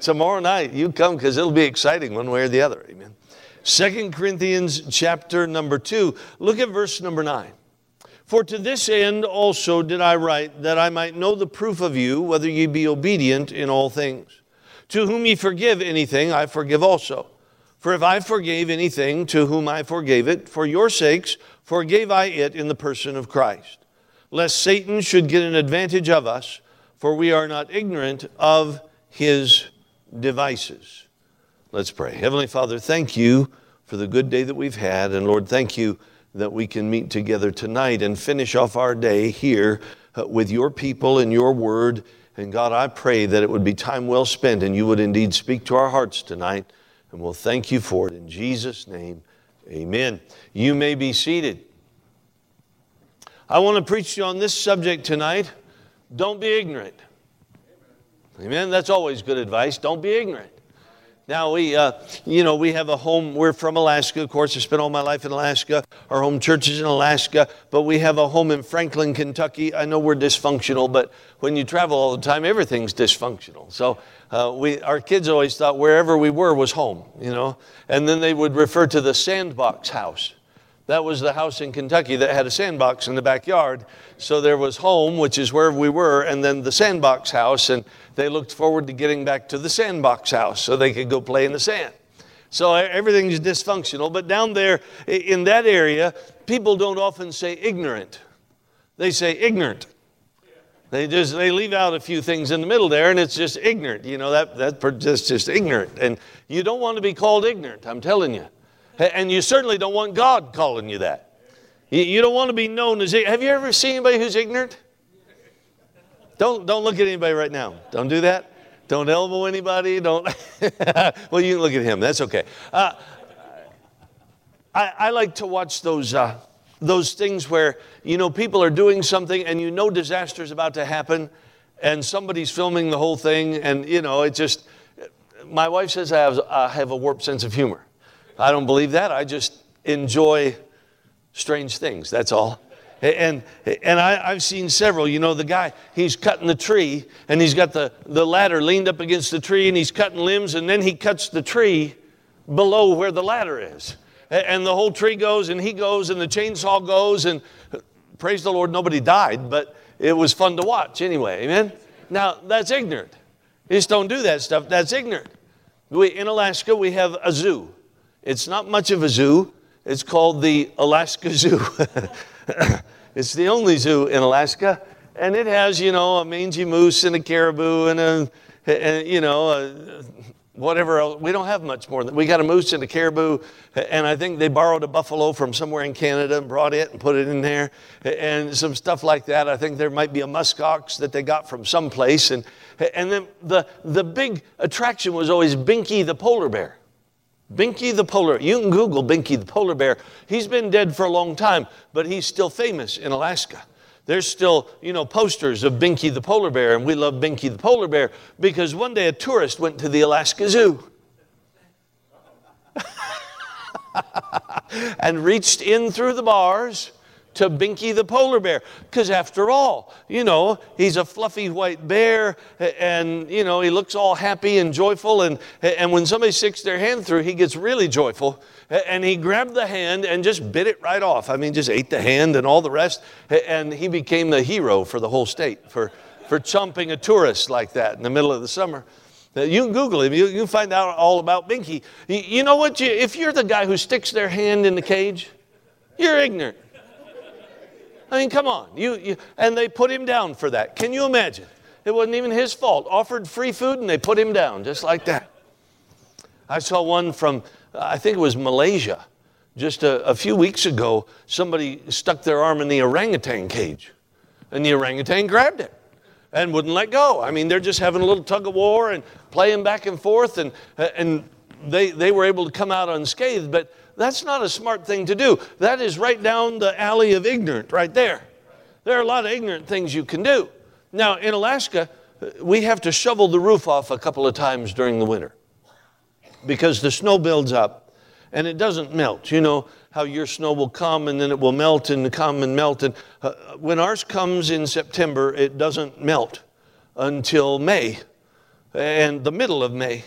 Tomorrow night, you come because it'll be exciting one way or the other. Amen. Second Corinthians chapter number 2. Look at verse number 9. For to this end also did I write, that I might know the proof of you, whether ye be obedient in all things. To whom ye forgive anything, I forgive also. For if I forgave anything to whom I forgave it, for your sakes forgave I it in the person of Christ, lest Satan should get an advantage of us, for we are not ignorant of his devices. Let's pray. Heavenly Father, thank you for the good day that we've had. And Lord, thank you that we can meet together tonight and finish off our day here uh, with your people and your word. And God, I pray that it would be time well spent and you would indeed speak to our hearts tonight. And we'll thank you for it in Jesus' name. Amen. You may be seated. I want to preach to you on this subject tonight. Don't be ignorant. Amen. That's always good advice. Don't be ignorant. Now we, uh, you know, we have a home. We're from Alaska, of course. I spent all my life in Alaska. Our home church is in Alaska, but we have a home in Franklin, Kentucky. I know we're dysfunctional, but when you travel all the time, everything's dysfunctional. So uh, we, our kids always thought wherever we were was home, you know. And then they would refer to the sandbox house. That was the house in Kentucky that had a sandbox in the backyard. So there was home, which is where we were, and then the sandbox house. And they looked forward to getting back to the sandbox house so they could go play in the sand. So everything's dysfunctional. But down there in that area, people don't often say ignorant. They say ignorant. They just they leave out a few things in the middle there, and it's just ignorant. You know that that's just just ignorant, and you don't want to be called ignorant. I'm telling you. And you certainly don't want God calling you that. You don't want to be known as. Have you ever seen anybody who's ignorant? Don't, don't look at anybody right now. Don't do that. Don't elbow anybody. Don't. well, you can look at him. That's okay. Uh, I, I, like to watch those, uh, those things where, you know, people are doing something and you know disaster is about to happen and somebody's filming the whole thing and, you know, it just. My wife says I have, I have a warped sense of humor. I don't believe that. I just enjoy strange things. That's all. And, and I, have seen several. You know, the guy, he's cutting the tree and he's got the, the ladder leaned up against the tree and he's cutting limbs and then he cuts the tree below where the ladder is. And the whole tree goes and he goes and the chainsaw goes and praise the Lord, nobody died, but it was fun to watch anyway. Amen? Now, that's ignorant. You just don't do that stuff. That's ignorant. We, in Alaska, we have a zoo. It's not much of a zoo. It's called the Alaska Zoo. it's the only zoo in Alaska. And it has, you know, a mangy moose and a caribou and a, and, you know, a, whatever else. We don't have much more. Than, we got a moose and a caribou, and I think they borrowed a buffalo from somewhere in Canada and brought it and put it in there, and some stuff like that. I think there might be a muskox that they got from someplace, and and then the the big attraction was always Binky the polar bear. Binky the polar, you can Google Binky the polar bear. He's been dead for a long time, but he's still famous in Alaska. There's still, you know, posters of Binky the polar bear, and we love Binky the polar bear because one day a tourist went to the Alaska Zoo and reached in through the bars to Binky the polar bear. Because after all, you know, he's a fluffy white bear and, you know, he looks all happy and joyful. And, and when somebody sticks their hand through, he gets really joyful. And he grabbed the hand and just bit it right off. I mean, just ate the hand and all the rest. And he became the hero for the whole state for, for chumping a tourist like that in the middle of the summer. You can Google him. You, can find out all about Binky. You, you know what? You, if you're the guy who sticks their hand in the cage, you're ignorant. I mean, come on. You, you, and they put him down for that. Can you imagine? It wasn't even his fault. Offered free food and they put him down just like that. I saw one from, I think it was Malaysia. Just a, a few weeks ago, somebody stuck their arm in the orangutan cage, and the orangutan grabbed it and wouldn't let go. I mean, they're just having a little tug of war and playing back and forth, and, and they, they were able to come out unscathed. But that's not a smart thing to do. That is right down the alley of ignorant, right there. There are a lot of ignorant things you can do. Now, in Alaska, we have to shovel the roof off a couple of times during the winter because the snow builds up and it doesn't melt. You know how your snow will come and then it will melt and come and melt. And uh, when ours comes in September, it doesn't melt until May and the middle of May.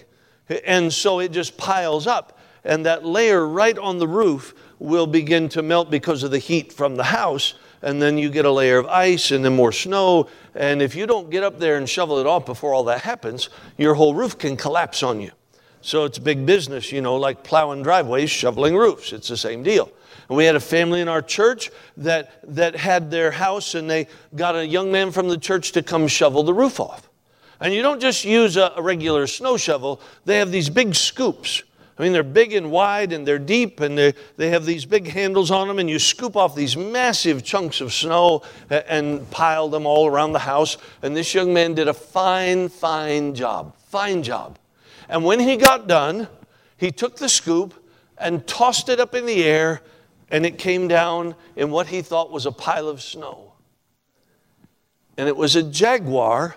And so it just piles up. And that layer right on the roof will begin to melt because of the heat from the house. And then you get a layer of ice and then more snow. And if you don't get up there and shovel it off before all that happens, your whole roof can collapse on you. So it's big business, you know, like plowing driveways, shoveling roofs. It's the same deal. And we had a family in our church that, that had their house and they got a young man from the church to come shovel the roof off. And you don't just use a, a regular snow shovel, they have these big scoops. I mean, they're big and wide and they're deep and they, they have these big handles on them, and you scoop off these massive chunks of snow and pile them all around the house. And this young man did a fine, fine job. Fine job. And when he got done, he took the scoop and tossed it up in the air, and it came down in what he thought was a pile of snow. And it was a jaguar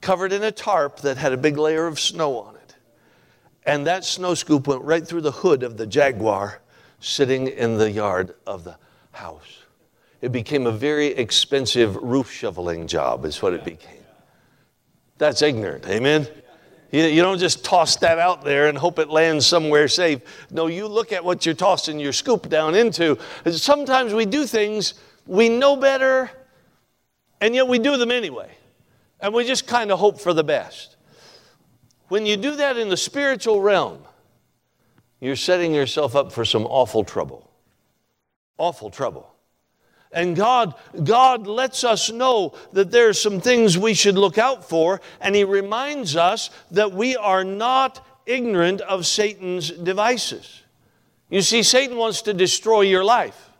covered in a tarp that had a big layer of snow on it. And that snow scoop went right through the hood of the Jaguar sitting in the yard of the house. It became a very expensive roof shoveling job, is what it became. That's ignorant, amen? You, don't just toss that out there and hope it lands somewhere safe. No, you look at what you're tossing your scoop down into. Sometimes we do things we know better, and yet we do them anyway. And we just kind of hope for the best. When you do that in the spiritual realm, you're setting yourself up for some awful trouble. Awful trouble. And God, God lets us know that there are some things we should look out for, and He reminds us that we are not ignorant of Satan's devices. You see, Satan wants to destroy your life,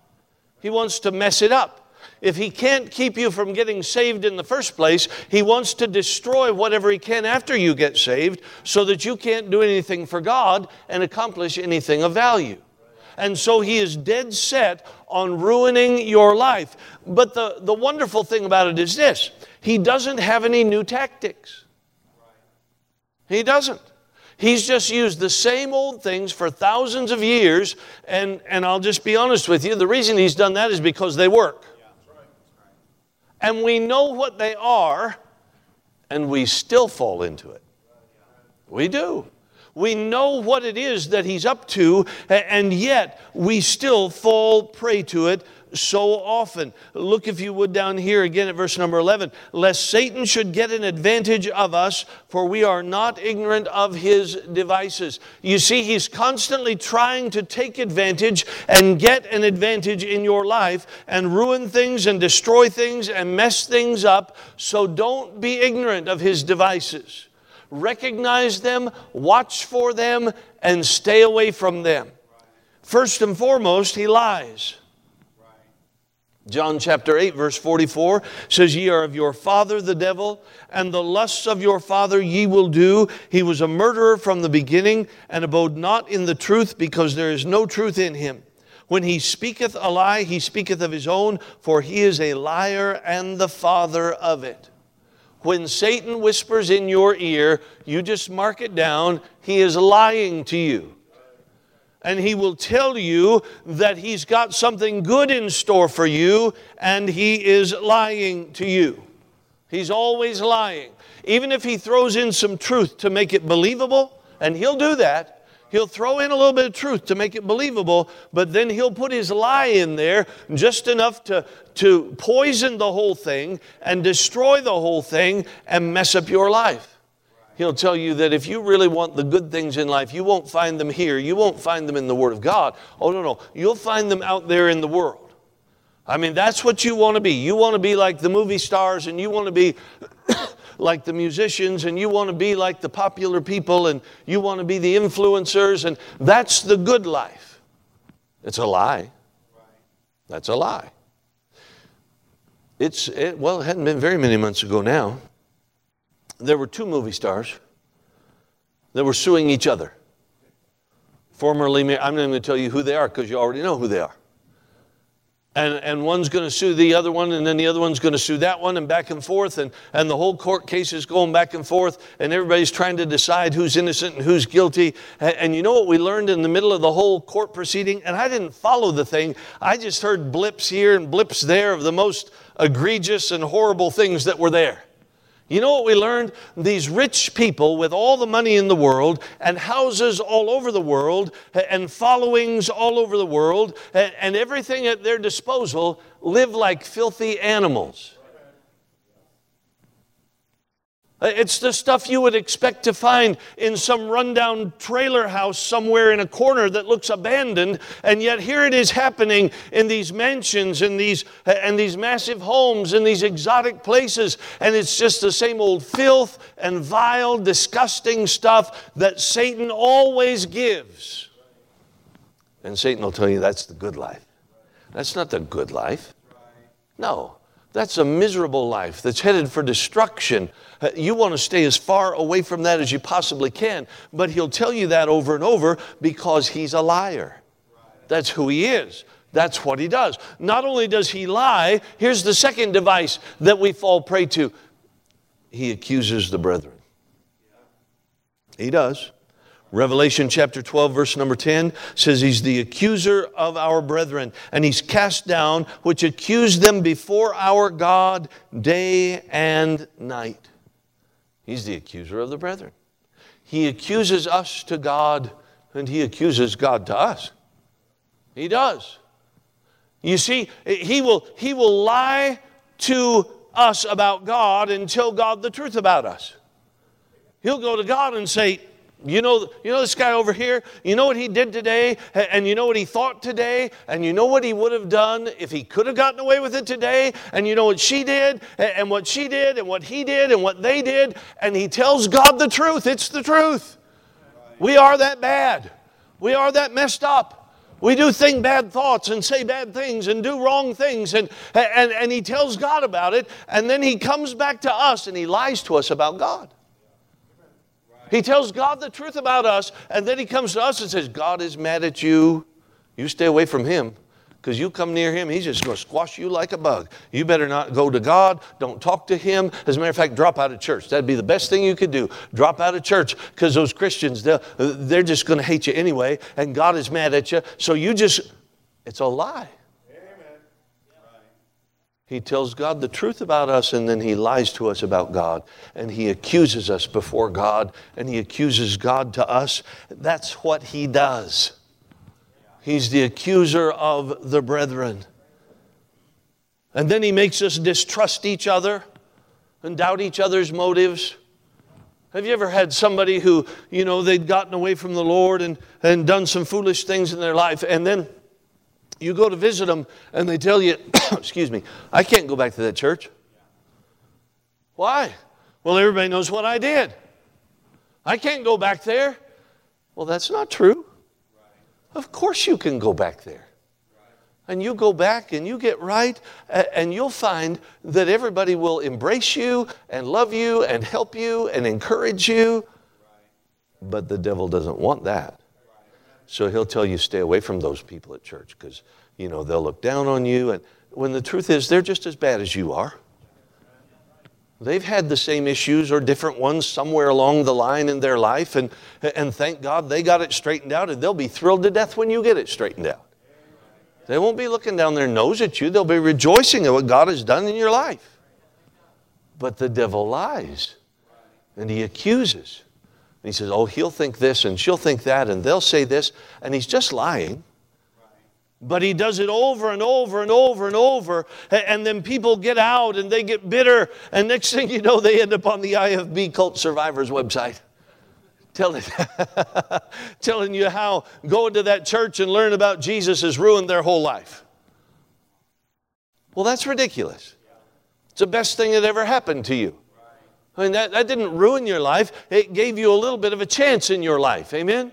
he wants to mess it up if he can't keep you from getting saved in the first place, he wants to destroy whatever he can after you get saved so that you can't do anything for God and accomplish anything of value. And so he is dead set on ruining your life. But the, the wonderful thing about it is this he doesn't have any new tactics. He doesn't. He's just used the same old things for thousands of years. And, and I'll just be honest with you the reason he's done that is because they work and we know what they are, and we still fall into it. We do. We know what it is that he's up to, and yet we still fall prey to it so often. Look, if you would, down here again at verse number 11. Lest Satan should get an advantage of us, for we are not ignorant of his devices. You see, he's constantly trying to take advantage and get an advantage in your life and ruin things and destroy things and mess things up. So don't be ignorant of his devices. Recognize them, watch for them, and stay away from them. First and foremost, he lies. John chapter 8, verse 44 says, Ye are of your father the devil, and the lusts of your father ye will do. He was a murderer from the beginning, and abode not in the truth, because there is no truth in him. When he speaketh a lie, he speaketh of his own, for he is a liar and the father of it. When Satan whispers in your ear, you just mark it down, he is lying to you and he will tell you that he's got something good in store for you, and he is lying to you. He's always lying. Even if he throws in some truth to make it believable, and he'll do that. He'll throw in a little bit of truth to make it believable, but then he'll put his lie in there just enough to, to poison the whole thing and destroy the whole thing and mess up your life. He'll tell you that if you really want the good things in life, you won't find them here. You won't find them in the Word of God. Oh, no, no. You'll find them out there in the world. I mean, that's what you want to be. You want to be like the movie stars, and you want to be like the musicians, and you want to be like the popular people, and you want to be the influencers, and that's the good life. It's a lie. That's a lie. It's, it, well, it hadn't been very many months ago now there were two movie stars that were suing each other. Formerly, I'm not going to tell you who they are because you already know who they are. And, and one's going to sue the other one, and then the other one's going to sue that one, and back and forth. And, and the whole court case is going back and forth, and everybody's trying to decide who's innocent and who's guilty. And, and you know what we learned in the middle of the whole court proceeding? And I didn't follow the thing, I just heard blips here and blips there of the most egregious and horrible things that were there. You know what we learned? These rich people with all the money in the world and houses all over the world and followings all over the world and everything at their disposal live like filthy animals. Uh, it's the stuff you would expect to find in some rundown trailer house somewhere in a corner that looks abandoned, and yet here it is happening in these mansions and these, uh, and these massive homes and these exotic places, and it's just the same old filth and vile, disgusting stuff that Satan always gives. And Satan will tell you that's the good life. That's not the good life. No, that's a miserable life that's headed for destruction. Uh, you want to stay as far away from that as you possibly can, but he'll tell you that over and over because he's a liar. That's who he is. That's what he does. Not only does he lie, here's the second device that we fall prey to he accuses the brethren. He does. Revelation chapter 12, verse number 10 says, He's the accuser of our brethren, and He's cast down, which accused them before our God day and night. He's the accuser of the brethren. He accuses us to God, and He accuses God to us. He does. You see, He will, he will lie to us about God and tell God the truth about us. He'll go to God and say, you know, you know this guy over here? You know what he did today? And you know what he thought today? And you know what he would have done if he could have gotten away with it today? And you know what she did? And what she did? And what he did? And what they did? And he tells God the truth. It's the truth. We are that bad. We are that messed up. We do think bad thoughts and say bad things and do wrong things. And, and, and he tells God about it. And then he comes back to us and he lies to us about God. He tells God the truth about us, and then he comes to us and says, God is mad at you. You stay away from him because you come near him, he's just going to squash you like a bug. You better not go to God. Don't talk to him. As a matter of fact, drop out of church. That'd be the best thing you could do. Drop out of church because those Christians, they're, just going to hate you anyway, and God is mad at you. So you just, it's a lie. He tells God the truth about us and then he lies to us about God. And he accuses us before God and he accuses God to us. That's what he does. He's the accuser of the brethren. And then he makes us distrust each other and doubt each other's motives. Have you ever had somebody who, you know, they'd gotten away from the Lord and, and done some foolish things in their life, and then you go to visit them and they tell you, excuse me, I can't go back to that church. Why? Well, everybody knows what I did. I can't go back there. Well, that's not true. Of course, you can go back there. And you go back and you get right, and you'll find that everybody will embrace you and love you and help you and encourage you. But the devil doesn't want that. So he'll tell you stay away from those people at church because, you know, they'll look down on you. And when the truth is, they're just as bad as you are. They've had the same issues or different ones somewhere along the line in their life, and, and thank God they got it straightened out, and they'll be thrilled to death when you get it straightened out. They won't be looking down their nose at you, they'll be rejoicing at what God has done in your life. But the devil lies, and he accuses. And he says, Oh, he'll think this and she'll think that and they'll say this. And he's just lying. But he does it over and over and over and over. And then people get out and they get bitter. And next thing you know, they end up on the IFB Cult Survivors website. Telling, telling you how going to that church and learn about Jesus has ruined their whole life. Well, that's ridiculous. It's the best thing that ever happened to you. I mean, that, that didn't ruin your life, it gave you a little bit of a chance in your life. Amen?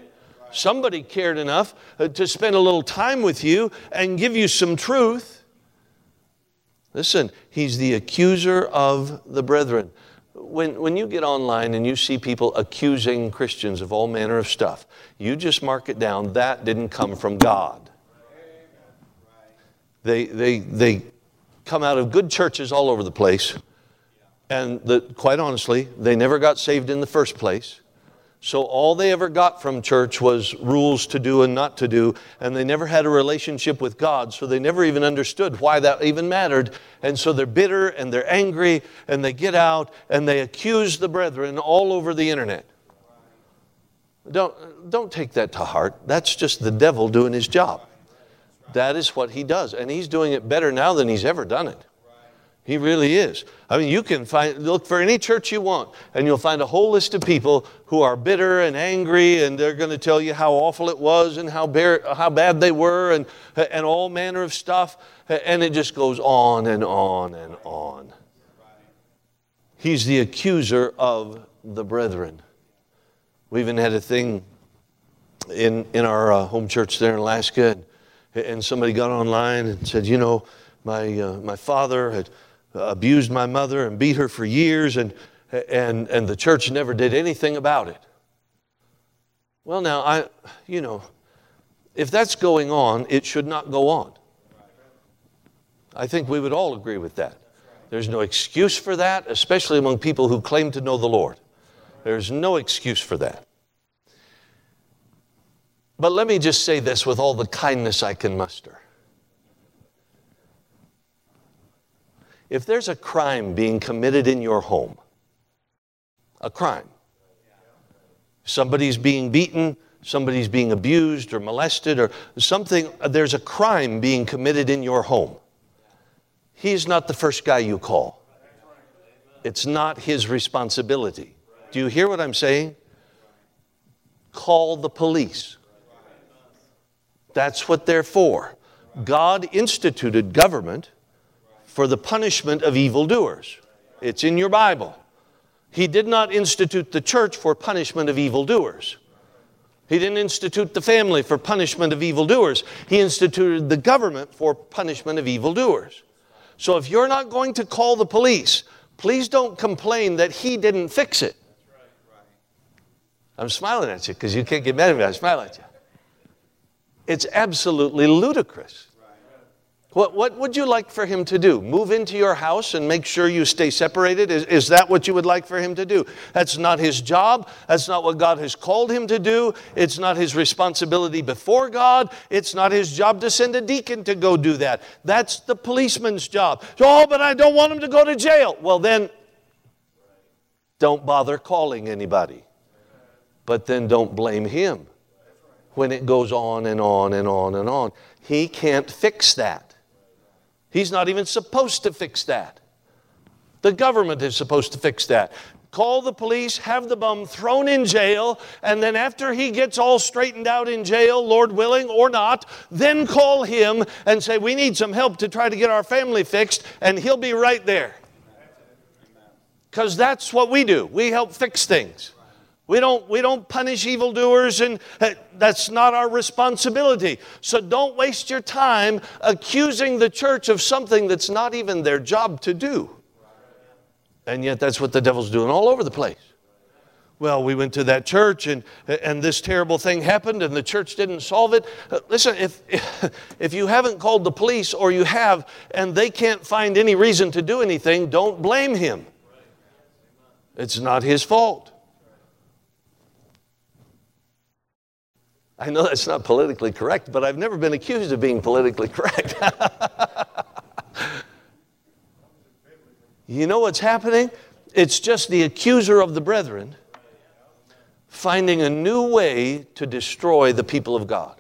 Somebody cared enough uh, to spend a little time with you and give you some truth. Listen, he's the accuser of the brethren. When, when you get online and you see people accusing Christians of all manner of stuff, you just mark it down. That didn't come from God. They, they, they come out of good churches all over the place and the, quite honestly, they never got saved in the first place. So all they ever got from church was rules to do and not to do, and they never had a relationship with God, so they never even understood why that even mattered. And so they're bitter and they're angry, and they get out and they accuse the brethren all over the internet. Don't, don't take that to heart. That's just the devil doing his job. That is what he does, and he's doing it better now than he's ever done it. He really is. I mean, you can find, look for any church you want, and you'll find a whole list of people who are bitter and angry, and they're going to tell you how awful it was and how, bare, how bad they were, and, and all manner of stuff. And it just goes on and on and on. He's the accuser of the brethren. We even had a thing in, in our uh, home church there in Alaska, and, and somebody got online and said, You know, my, uh, my father had abused my mother and beat her for years, and, and, and the church never did anything about it. Well, now, I, you know, if that's going on, it should not go on. I think we would all agree with that. There's no excuse for that, especially among people who claim to know the Lord. There's no excuse for that. But let me just say this with all the kindness I can muster. If there's a crime being committed in your home, a crime, somebody's being beaten, somebody's being abused or molested, or something, there's a crime being committed in your home. He's not the first guy you call. It's not his responsibility. Do you hear what I'm saying? Call the police. That's what they're for. God instituted government for the punishment of evildoers. It's in your Bible. He did not institute the church for punishment of evildoers. He didn't institute the family for punishment of evildoers. He instituted the government for punishment of evildoers. So if you're not going to call the police, please don't complain that he didn't fix it. I'm smiling at you because you can't get mad at me. I smile at you. It's absolutely ludicrous. What, what would you like for him to do? Move into your house and make sure you stay separated? Is, is that what you would like for him to do? That's not his job. That's not what God has called him to do. It's not his responsibility before God. It's not his job to send a deacon to go do that. That's the policeman's job. Oh, but I don't want him to go to jail. Well, then, don't bother calling anybody. But then don't blame him when it goes on and on and on and on. He can't fix that. He's not even supposed to fix that. The government is supposed to fix that. Call the police, have the bum thrown in jail, and then after he gets all straightened out in jail, Lord willing or not, then call him and say, We need some help to try to get our family fixed, and he'll be right there. Because that's what we do. We help fix things. We don't, we don't punish evildoers, and uh, that's not our responsibility. So don't waste your time accusing the church of something that's not even their job to do. And yet, that's what the devil's doing all over the place. Well, we went to that church and, and this terrible thing happened and the church didn't solve it. Uh, listen, if, if you haven't called the police or you have and they can't find any reason to do anything, don't blame him. It's not his fault. I know that's not politically correct, but I've never been accused of being politically correct. you know what's happening? It's just the accuser of the brethren finding a new way to destroy the people of God.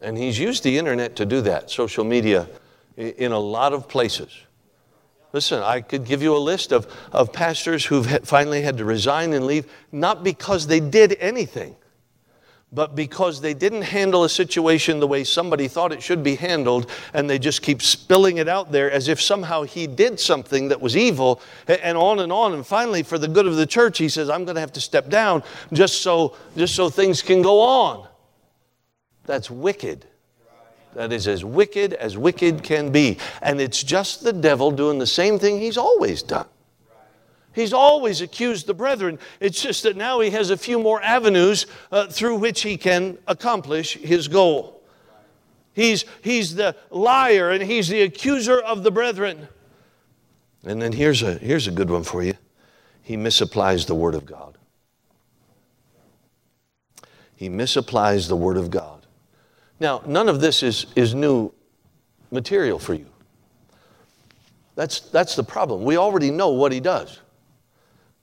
And he's used the internet to do that, social media, in a lot of places. Listen, I could give you a list of, of pastors who've finally had to resign and leave, not because they did anything, but because they didn't handle a situation the way somebody thought it should be handled, and they just keep spilling it out there as if somehow he did something that was evil, and on and on. And finally, for the good of the church, he says, I'm going to have to step down just so, just so things can go on. That's wicked. That is as wicked as wicked can be. And it's just the devil doing the same thing he's always done. He's always accused the brethren. It's just that now he has a few more avenues uh, through which he can accomplish his goal. He's, he's the liar and he's the accuser of the brethren. And then here's a, here's a good one for you he misapplies the Word of God. he misapplies the Word of God. Now, none of this is, is new material for you. That's, that's the problem. We already know what he does,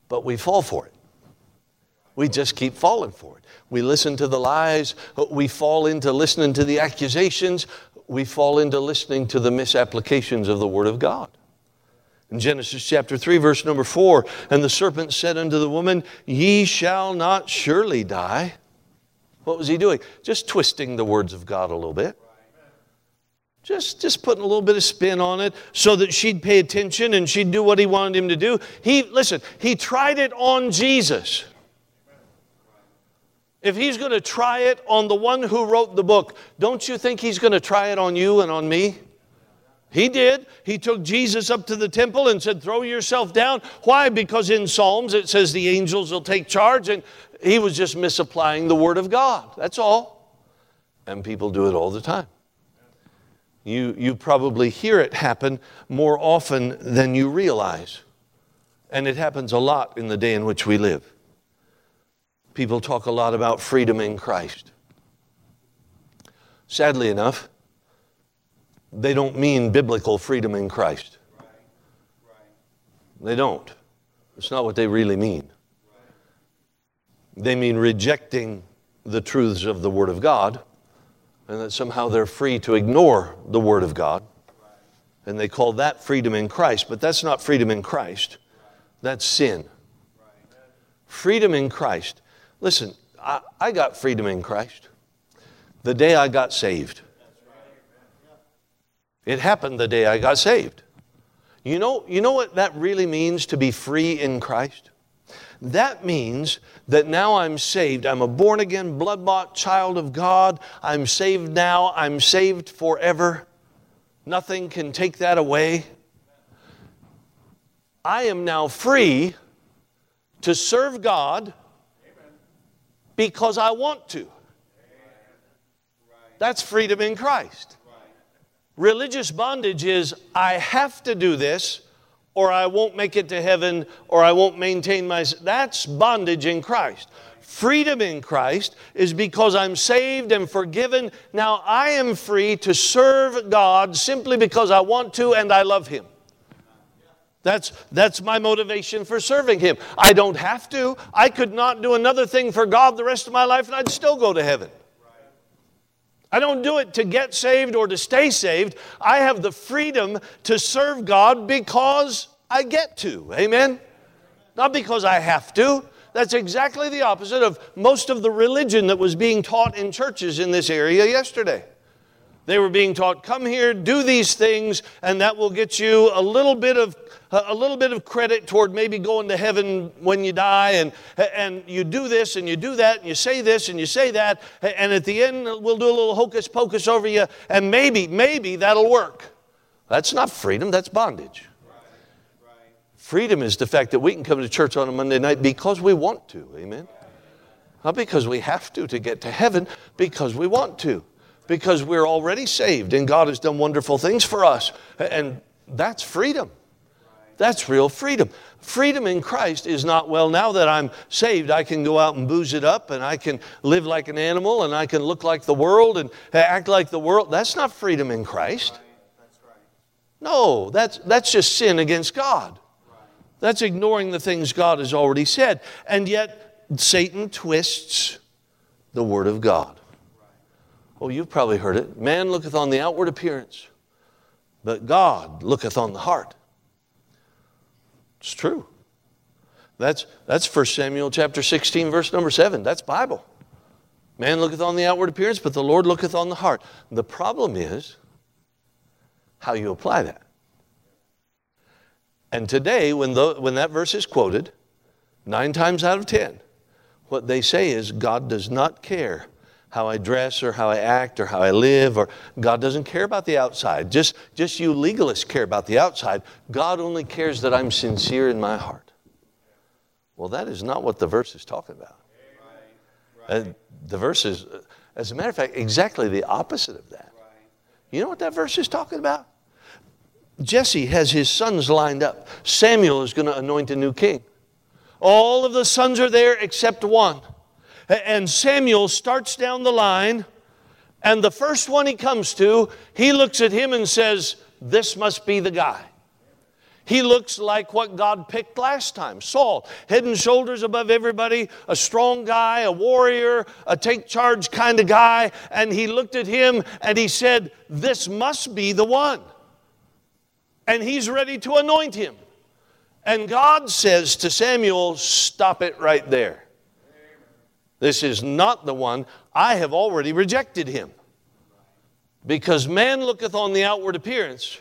but we fall for it. We just keep falling for it. We listen to the lies, we fall into listening to the accusations, we fall into listening to the misapplications of the Word of God. In Genesis chapter 3, verse number 4, and the serpent said unto the woman, Ye shall not surely die. What was he doing? Just twisting the words of God a little bit. Just, just putting a little bit of spin on it so that she'd pay attention and she'd do what he wanted him to do. He, listen, he tried it on Jesus. If he's going to try it on the one who wrote the book, don't you think he's going to try it on you and on me? He did. He took Jesus up to the temple and said, Throw yourself down. Why? Because in Psalms it says the angels will take charge, and he was just misapplying the Word of God. That's all. And people do it all the time. You, you probably hear it happen more often than you realize. And it happens a lot in the day in which we live. People talk a lot about freedom in Christ. Sadly enough, they don't mean biblical freedom in Christ. They don't. It's not what they really mean. They mean rejecting the truths of the Word of God, and that somehow they're free to ignore the Word of God. And they call that freedom in Christ, but that's not freedom in Christ. That's sin. Freedom in Christ. Listen, I, I got freedom in Christ the day I got saved. It happened the day I got saved. You know, you know what that really means to be free in Christ? That means that now I'm saved. I'm a born again, blood bought child of God. I'm saved now. I'm saved forever. Nothing can take that away. I am now free to serve God because I want to. That's freedom in Christ. Religious bondage is I have to do this or I won't make it to heaven or I won't maintain my that's bondage in Christ. Freedom in Christ is because I'm saved and forgiven. Now I am free to serve God simply because I want to and I love him. That's, that's my motivation for serving Him. I don't have to. I could not do another thing for God the rest of my life and I'd still go to heaven. I don't do it to get saved or to stay saved. I have the freedom to serve God because I get to. Amen? Not because I have to. That's exactly the opposite of most of the religion that was being taught in churches in this area yesterday. They were being taught, come here, do these things, and that will get you a little bit of a little bit of credit toward maybe going to heaven when you die, and, and you do this and you do that, and you say this and you say that, and at the end we'll do a little hocus pocus over you, and maybe, maybe that'll work. That's not freedom, that's bondage. Freedom is the fact that we can come to church on a Monday night because we want to. Amen. Not because we have to to get to heaven, because we want to because we're already saved and God has done wonderful things for us. And that's freedom. That's real freedom. Freedom in Christ is not, well, now that I'm saved, I can go out and booze it up and I can live like an animal and I can look like the world and act like the world. That's not freedom in Christ. No, that's, that's just sin against God. That's ignoring the things God has already said. And yet, Satan twists the Word of God. Oh, you've probably heard it. Man looketh on the outward appearance, but God looketh on the heart. It's true. That's, that's 1 Samuel chapter 16, verse number 7. That's Bible. Man looketh on the outward appearance, but the Lord looketh on the heart. The problem is how you apply that. And today, when, the, when that verse is quoted, nine times out of ten, what they say is God does not care how I dress or how I act or how I live, or God doesn't care about the outside. Just, just you legalists care about the outside. God only cares that I'm sincere in my heart. Well, that is not what the verse is talking about. Uh, the verse is, as a matter of fact, exactly the opposite of that. You know what that verse is talking about? Jesse has his sons lined up. Samuel is going to anoint a new king. All of the sons are there except one. And Samuel starts down the line, and the first one he comes to, he looks at him and says, This must be the guy. He looks like what God picked last time Saul, head and shoulders above everybody, a strong guy, a warrior, a take charge kind of guy. And he looked at him and he said, This must be the one. And he's ready to anoint him. And God says to Samuel, Stop it right there. This is not the one. I have already rejected him. Because man looketh on the outward appearance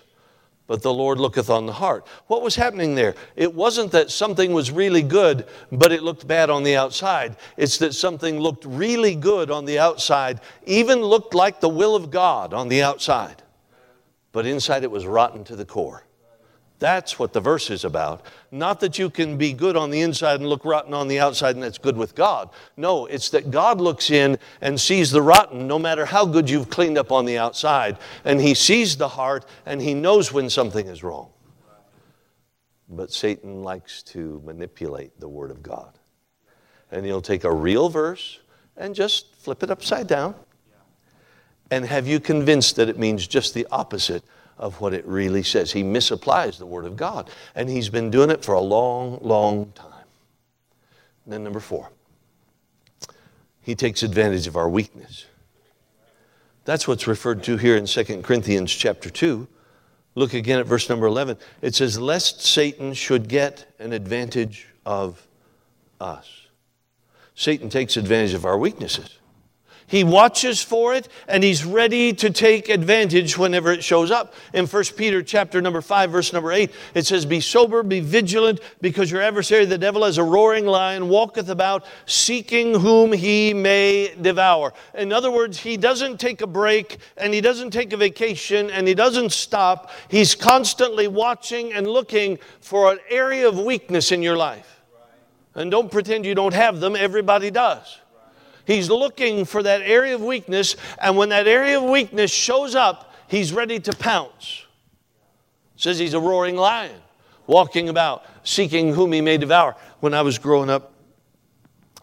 but the Lord looketh on the heart. What was happening there? It wasn't that something was really good, but it looked bad on the outside. It's that something looked really good on the outside, even looked like the will of God on the outside, but inside it was rotten to the core. That's what the verse is about. Not that you can be good on the inside and look rotten on the outside and that's good with God. No, it's that God looks in and sees the rotten no matter how good you've cleaned up on the outside. And He sees the heart and He knows when something is wrong. But Satan likes to manipulate the Word of God. And he'll take a real verse and just flip it upside down and have you convinced that it means just the opposite of what it really says. He misapplies the Word of God, and he's been doing it for a long, long time. And then, number four, he takes advantage of our weakness. That's what's referred to here in 2 Corinthians chapter 2. Look again at verse number 11. It says, Lest Satan should get an advantage of us. Satan takes advantage of our weaknesses. He watches for it and he's ready to take advantage whenever it shows up. In 1 Peter chapter number 5 verse number 8 it says be sober be vigilant because your adversary the devil as a roaring lion walketh about seeking whom he may devour. In other words, he doesn't take a break and he doesn't take a vacation and he doesn't stop. He's constantly watching and looking for an area of weakness in your life. And don't pretend you don't have them, everybody does. He's looking for that area of weakness, and when that area of weakness shows up, he's ready to pounce. says he's a roaring lion, walking about, seeking whom he may devour. When I was growing up,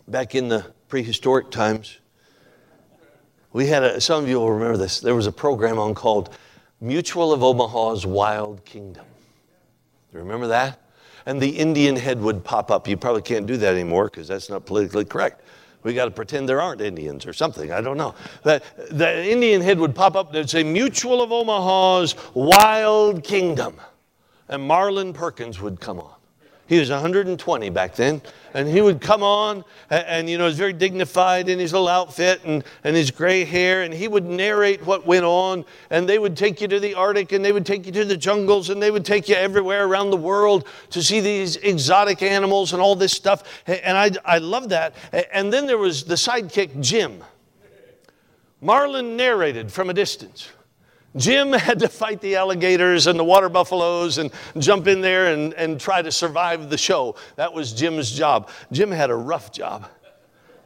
back in the prehistoric times, we had a, some of you will remember this. There was a program on called Mutual of Omaha's Wild Kingdom. You remember that? And the Indian head would pop up. You probably can't do that anymore because that's not politically correct. We got to pretend there aren't Indians or something. I don't know. The, Indian head would pop up. They'd say, Mutual of Omaha's Wild Kingdom. And Marlin Perkins would come on. He was 120 back then. And he would come on and, and, you know, was very dignified in his little outfit and, and his gray hair. And he would narrate what went on. And they would take you to the Arctic and they would take you to the jungles and they would take you everywhere around the world to see these exotic animals and all this stuff. And I, I love that. And then there was the sidekick, Jim. Marlin narrated from a distance. Jim had to fight the alligators and the water buffaloes and jump in there and, and try to survive the show. That was Jim's job. Jim had a rough job.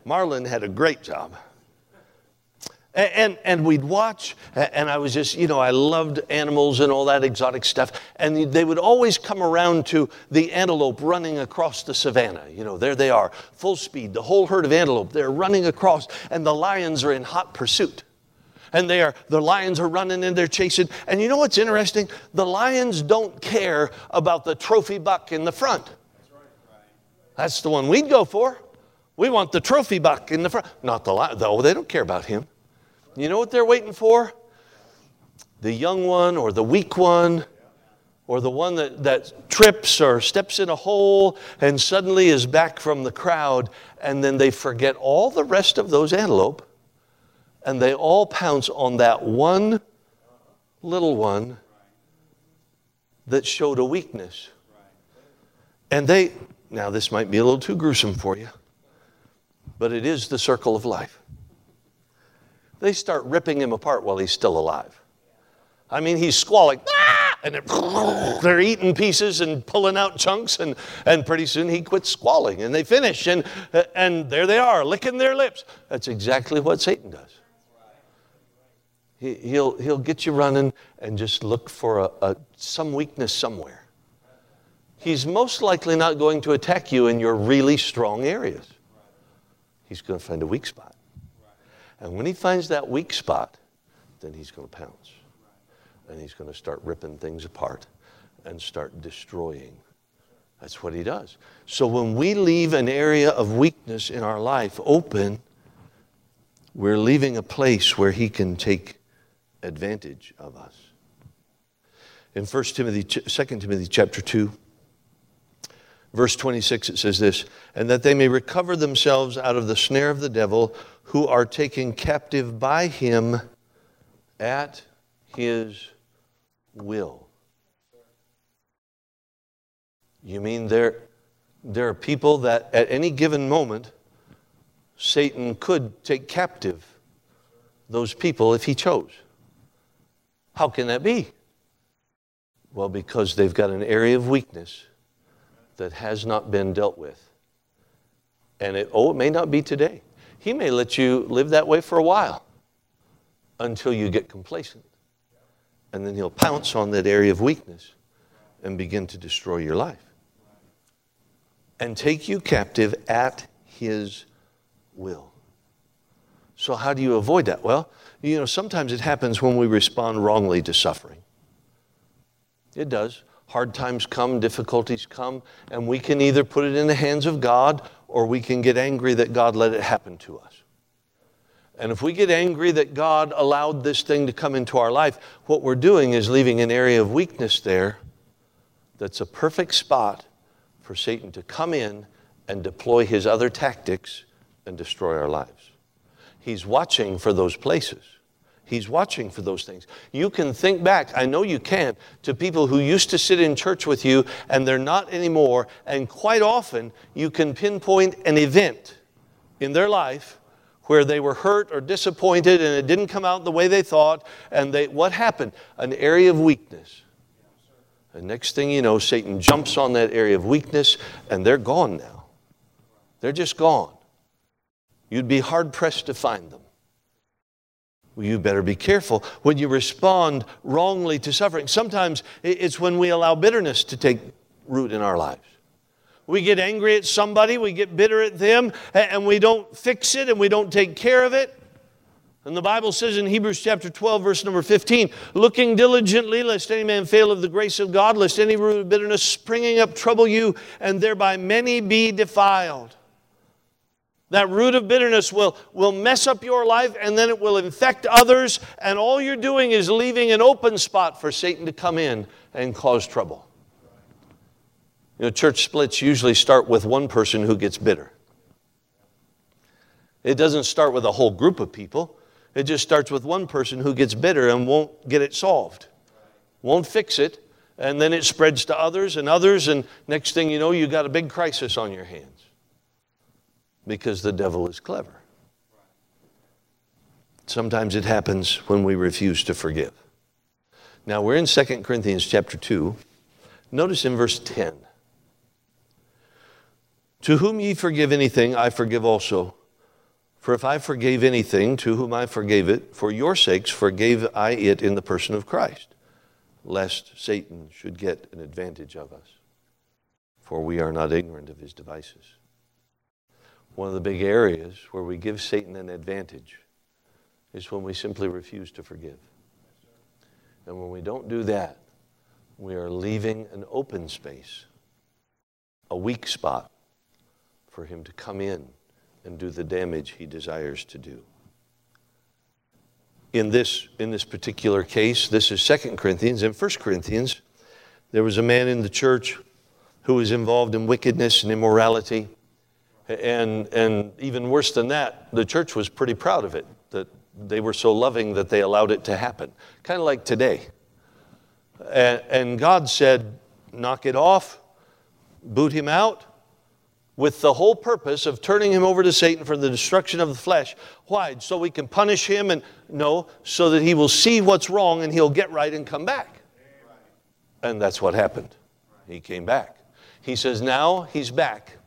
Marlin had a great job. And, and, and, we'd watch, and I was just, you know, I loved animals and all that exotic stuff. And they would always come around to the antelope running across the savannah. You know, there they are, full speed, the whole herd of antelope, they're running across, and the lions are in hot pursuit and they are the lions are running and they're chasing. And you know what's interesting? The lions don't care about the trophy buck in the front. That's the one we'd go for. We want the trophy buck in the front, not the lion. Though they don't care about him. You know what they're waiting for? The young one or the weak one or the one that, that trips or steps in a hole and suddenly is back from the crowd, and then they forget all the rest of those antelope and they all pounce on that one little one that showed a weakness. And they, now this might be a little too gruesome for you, but it is the circle of life. They start ripping him apart while he's still alive. I mean, he's squalling, ah! and they're eating pieces and pulling out chunks, and, and pretty soon he quits squalling, and they finish, and, and there they are, licking their lips. That's exactly what Satan does. He, he'll, he'll get you running and just look for a, a, some weakness somewhere. He's most likely not going to attack you in your really strong areas. he's going to find a weak spot. And when he finds that weak spot, then he's going to pounce. And he's going to start ripping things apart and start destroying. That's what he does. So when we leave an area of weakness in our life open, we're leaving a place where he can take advantage of us. In 1 Timothy, 2 Timothy chapter 2, verse 26, it says this, and that they may recover themselves out of the snare of the devil, who are taken captive by him at his will. You mean there, there are people that at any given moment, Satan could take captive those people if he chose. How can that be? Well, because they've got an area of weakness that has not been dealt with. And it, oh, it may not be today. He may let you live that way for a while until you get complacent. And then he'll pounce on that area of weakness and begin to destroy your life and take you captive at his will. So, how do you avoid that? Well, you know, sometimes it happens when we respond wrongly to suffering. It does. Hard times come, difficulties come, and we can either put it in the hands of God or we can get angry that God let it happen to us. And if we get angry that God allowed this thing to come into our life, what we're doing is leaving an area of weakness there that's a perfect spot for Satan to come in and deploy his other tactics and destroy our lives. He's watching for those places. He's watching for those things. You can think back, I know you can, to people who used to sit in church with you and they're not anymore. And quite often, you can pinpoint an event in their life where they were hurt or disappointed and it didn't come out the way they thought. And they, what happened? An area of weakness. And next thing you know, Satan jumps on that area of weakness and they're gone now. They're just gone. You'd be hard pressed to find them. Well, you better be careful when you respond wrongly to suffering. Sometimes it's when we allow bitterness to take root in our lives. We get angry at somebody, we get bitter at them, and we don't fix it and we don't take care of it. And the Bible says in Hebrews chapter 12, verse number 15, looking diligently, lest any man fail of the grace of God, lest any root of bitterness springing up trouble you, and thereby many be defiled. That root of bitterness will, will mess up your life and then it will infect others, and all you're doing is leaving an open spot for Satan to come in and cause trouble. You know, church splits usually start with one person who gets bitter. It doesn't start with a whole group of people, it just starts with one person who gets bitter and won't get it solved, won't fix it, and then it spreads to others and others, and next thing you know, you've got a big crisis on your hands because the devil is clever. Sometimes it happens when we refuse to forgive. Now we're in 2 Corinthians chapter 2. Notice in verse 10 To whom ye forgive anything, I forgive also. For if I forgave anything, to whom I forgave it, for your sakes forgave I it in the person of Christ, lest Satan should get an advantage of us. For we are not ignorant of his devices one of the big areas where we give Satan an advantage is when we simply refuse to forgive. And when we don't do that, we are leaving an open space, a weak spot for him to come in and do the damage he desires to do. In this, in this particular case, this is 2 Corinthians. In 1 Corinthians, there was a man in the church who was involved in wickedness and immorality. And, and even worse than that, the church was pretty proud of it, that they were so loving that they allowed it to happen. Kind of like today. And, and God said, knock it off, boot him out, with the whole purpose of turning him over to Satan for the destruction of the flesh. Why? So we can punish him and no, so that he will see what's wrong and he'll get right and come back. And that's what happened. He came back. He says, now he's back.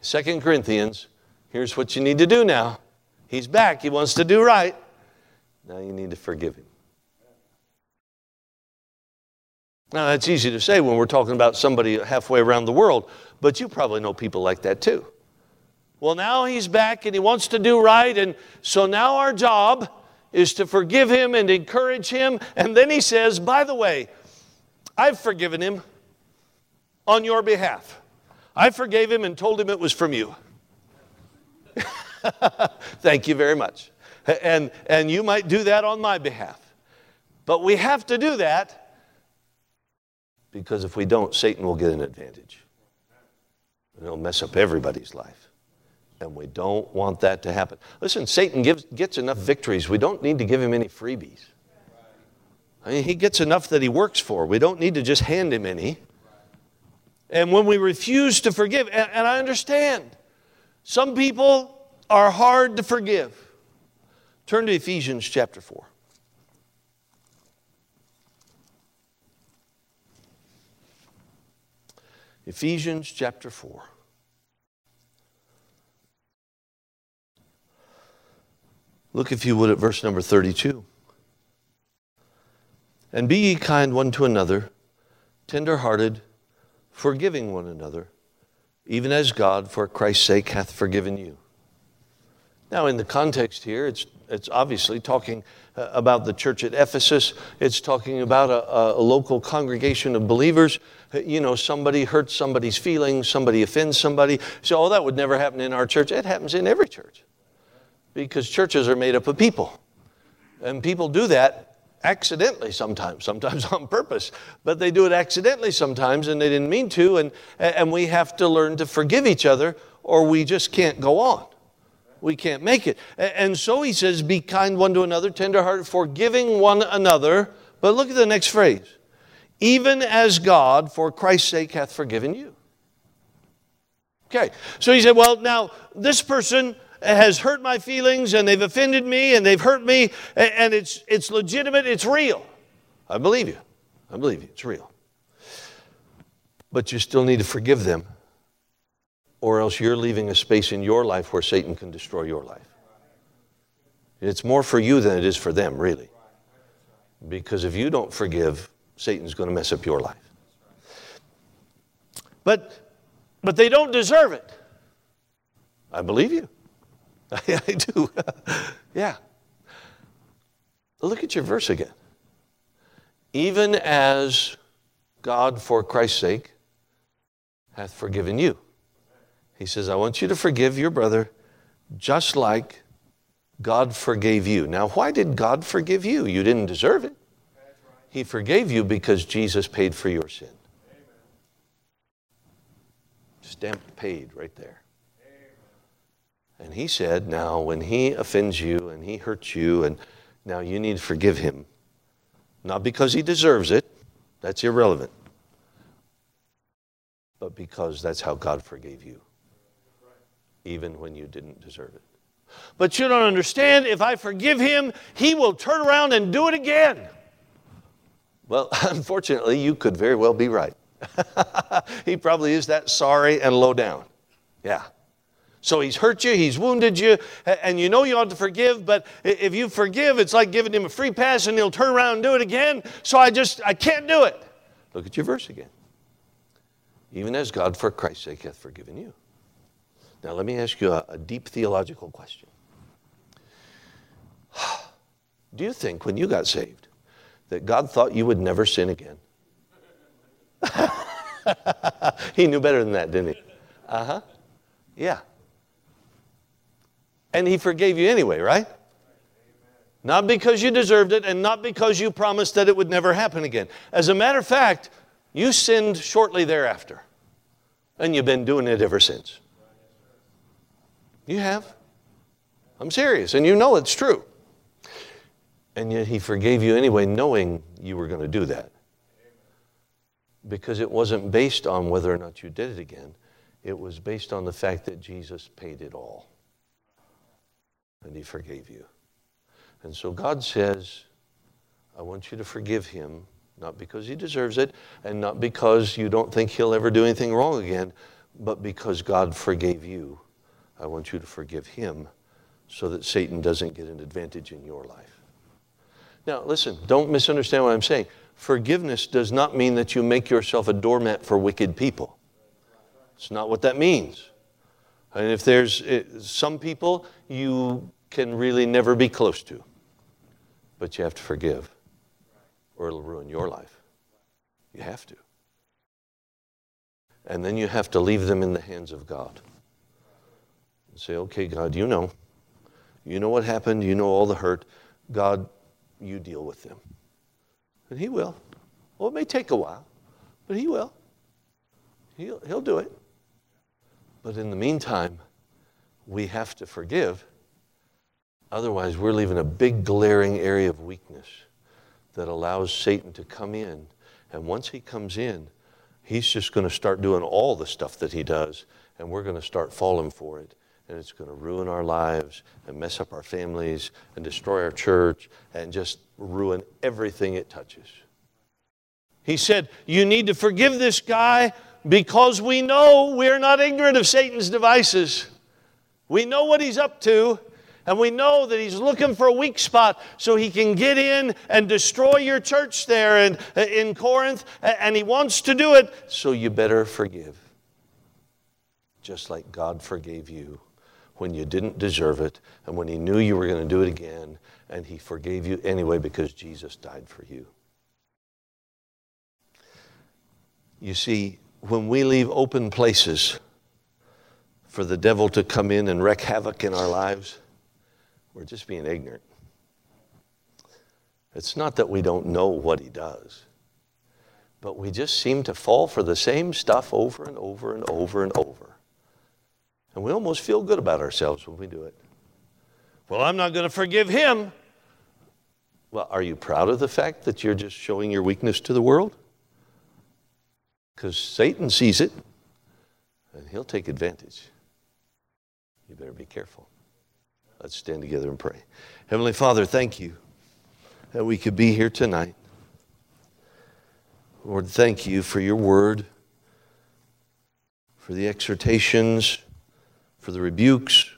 Second Corinthians, here's what you need to do now. He's back. He wants to do right. Now you need to forgive him. Now, that's easy to say when we're talking about somebody halfway around the world, but you probably know people like that too. Well, now he's back and he wants to do right. And so now our job is to forgive him and encourage him. And then he says, By the way, I've forgiven him on your behalf. I forgave him and told him it was from you. Thank you very much. And, and you might do that on my behalf. But we have to do that because if we don't, Satan will get an advantage. And it'll mess up everybody's life. And we don't want that to happen. Listen, Satan gives, gets enough victories. We don't need to give him any freebies. I mean, he gets enough that he works for. We don't need to just hand him any. And when we refuse to forgive, and, and I understand, some people are hard to forgive. Turn to Ephesians chapter 4. Ephesians chapter 4. Look, if you would, at verse number 32. And be ye kind one to another, tender hearted, forgiving one another, even as God, for Christ's sake, hath forgiven you. Now, in the context here, it's, it's obviously talking uh, about the church at Ephesus. It's talking about a, a, local congregation of believers. Uh, you know, somebody hurts somebody's feelings, somebody offends somebody. So, oh, that would never happen in our church. It happens in every church because churches are made up of people. And people do that accidentally sometimes, sometimes on purpose, but they do it accidentally sometimes and they didn't mean to. And, and we have to learn to forgive each other or we just can't go on we can't make it. And so he says, Be kind one to another, tenderhearted, forgiving one another. But look at the next phrase even as God, for Christ's sake, hath forgiven you. Okay, so he said, Well, now this person has hurt my feelings and they've offended me and they've hurt me and it's, it's legitimate, it's real. I believe you. I believe you. It's real. But you still need to forgive them or else you're leaving a space in your life where Satan can destroy your life. It's more for you than it is for them, really. Because if you don't forgive, Satan's going to mess up your life. But, but they don't deserve it. I believe you. I, do. yeah. Look at your verse again. Even as God, for Christ's sake, hath forgiven you. He says, I want you to forgive your brother just like God forgave you. Now, why did God forgive you? You didn't deserve it. He forgave you because Jesus paid for your sin. Stamped paid right there. And he said, now when he offends you and he hurts you, and now you need to forgive him. Not because he deserves it, that's irrelevant, but because that's how God forgave you even when you didn't deserve it. But you don't understand, if I forgive him, he will turn around and do it again. Well, unfortunately, you could very well be right. he probably is that sorry and low down. Yeah. So he's hurt you, he's wounded you, and you know you ought to forgive, but if you forgive, it's like giving him a free pass and he'll turn around and do it again. So I just, I can't do it. Look at your verse again. Even as God for Christ's sake hath forgiven you. Now, let me ask you a, a deep theological question. Do you think when you got saved that God thought you would never sin again? he knew better than that, didn't he? Uh huh. Yeah. And he forgave you anyway, right? Not because you deserved it and not because you promised that it would never happen again. As a matter of fact, you sinned shortly thereafter, and you've been doing it ever since. You have. I'm serious, and you know it's true. And yet he forgave you anyway, knowing you were going to do that. Because it wasn't based on whether or not you did it again, it was based on the fact that Jesus paid it all. And he forgave you. And so God says, I want you to forgive him, not because he deserves it, and not because you don't think he'll ever do anything wrong again, but because God forgave you I want you to forgive him so that Satan doesn't get an advantage in your life. Now, listen, don't misunderstand what I'm saying. Forgiveness does not mean that you make yourself a doormat for wicked people. It's not what that means. And if there's eh, some people you can really never be close to, but you have to forgive, or it'll ruin your life. You have to. And then you have to leave them in the hands of God. And say, okay, God, you know. You know what happened. You know all the hurt. God, you deal with them. And He will. Well, it may take a while, but He will. He'll, he'll do it. But in the meantime, we have to forgive. Otherwise, we're leaving a big glaring area of weakness that allows Satan to come in. And once he comes in, he's just going to start doing all the stuff that he does, and we're going to start falling for it. And it's going to ruin our lives and mess up our families and destroy our church and just ruin everything it touches. He said, You need to forgive this guy because we know we're not ignorant of Satan's devices. We know what he's up to, and we know that he's looking for a weak spot so he can get in and destroy your church there in, in Corinth, and he wants to do it, so you better forgive. Just like God forgave you when you didn't deserve it, and when he knew you were going to do it again, and he forgave you anyway because Jesus died for you. You see, when we leave open places for the devil to come in and wreak havoc in our lives, we're just being ignorant. It's not that we don't know what he does, but we just seem to fall for the same stuff over and over and over and over. And we almost feel good about ourselves when we do it. Well, I'm not going to forgive him. Well, are you proud of the fact that you're just showing your weakness to the world? Because Satan sees it and he'll take advantage. You better be careful. Let's stand together and pray. Heavenly Father, thank you that we could be here tonight. Lord, thank you for your word, for the exhortations, for the rebukes,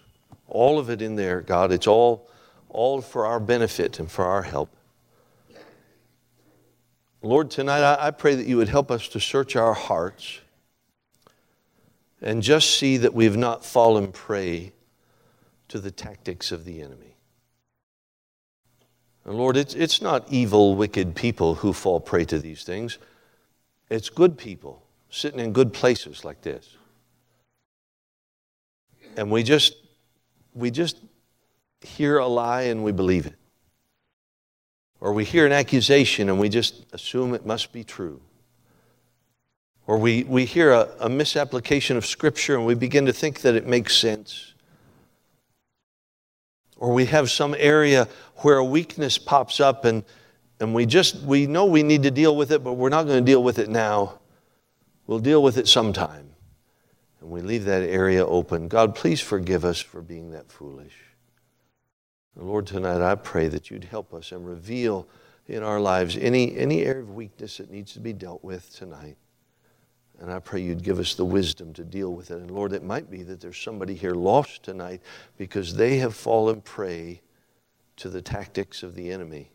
all of it in there, God. It's all, all for our benefit and for our help. Lord, tonight I, I pray that you would help us to search our hearts and just see that we've not fallen prey to the tactics of the enemy. And Lord, it's, it's not evil, wicked people who fall prey to these things. It's good people sitting in good places like this. And we just, we just hear a lie and we believe it. Or we hear an accusation and we just assume it must be true. Or we, we hear a, a misapplication of Scripture and we begin to think that it makes sense. Or we have some area where a weakness pops up and, and we just we know we need to deal with it, but we're not going to deal with it now. We'll deal with it sometime. And we leave that area open. God, please forgive us for being that foolish. Lord, tonight I pray that you'd help us and reveal in our lives any, any area of weakness that needs to be dealt with tonight. And I pray you'd give us the wisdom to deal with it. And Lord, it might be that there's somebody here lost tonight because they have fallen prey to the tactics of the enemy.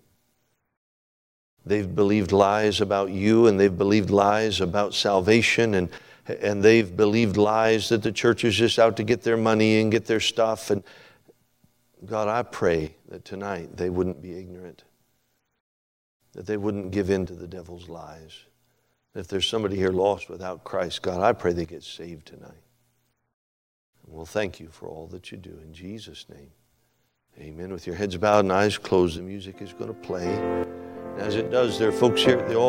They've believed lies about you and they've believed lies about salvation and, and they've believed lies that the church is just out to get their money and get their stuff. And, God, I pray that tonight they wouldn't be ignorant, that they wouldn't give in to the devil's lies. If there's somebody here lost without Christ, God, I pray they get saved tonight. And we'll thank you for all that you do. In Jesus' name, amen. With your heads bowed and eyes closed, the music is going to play. And as it does, there are folks here at the altar.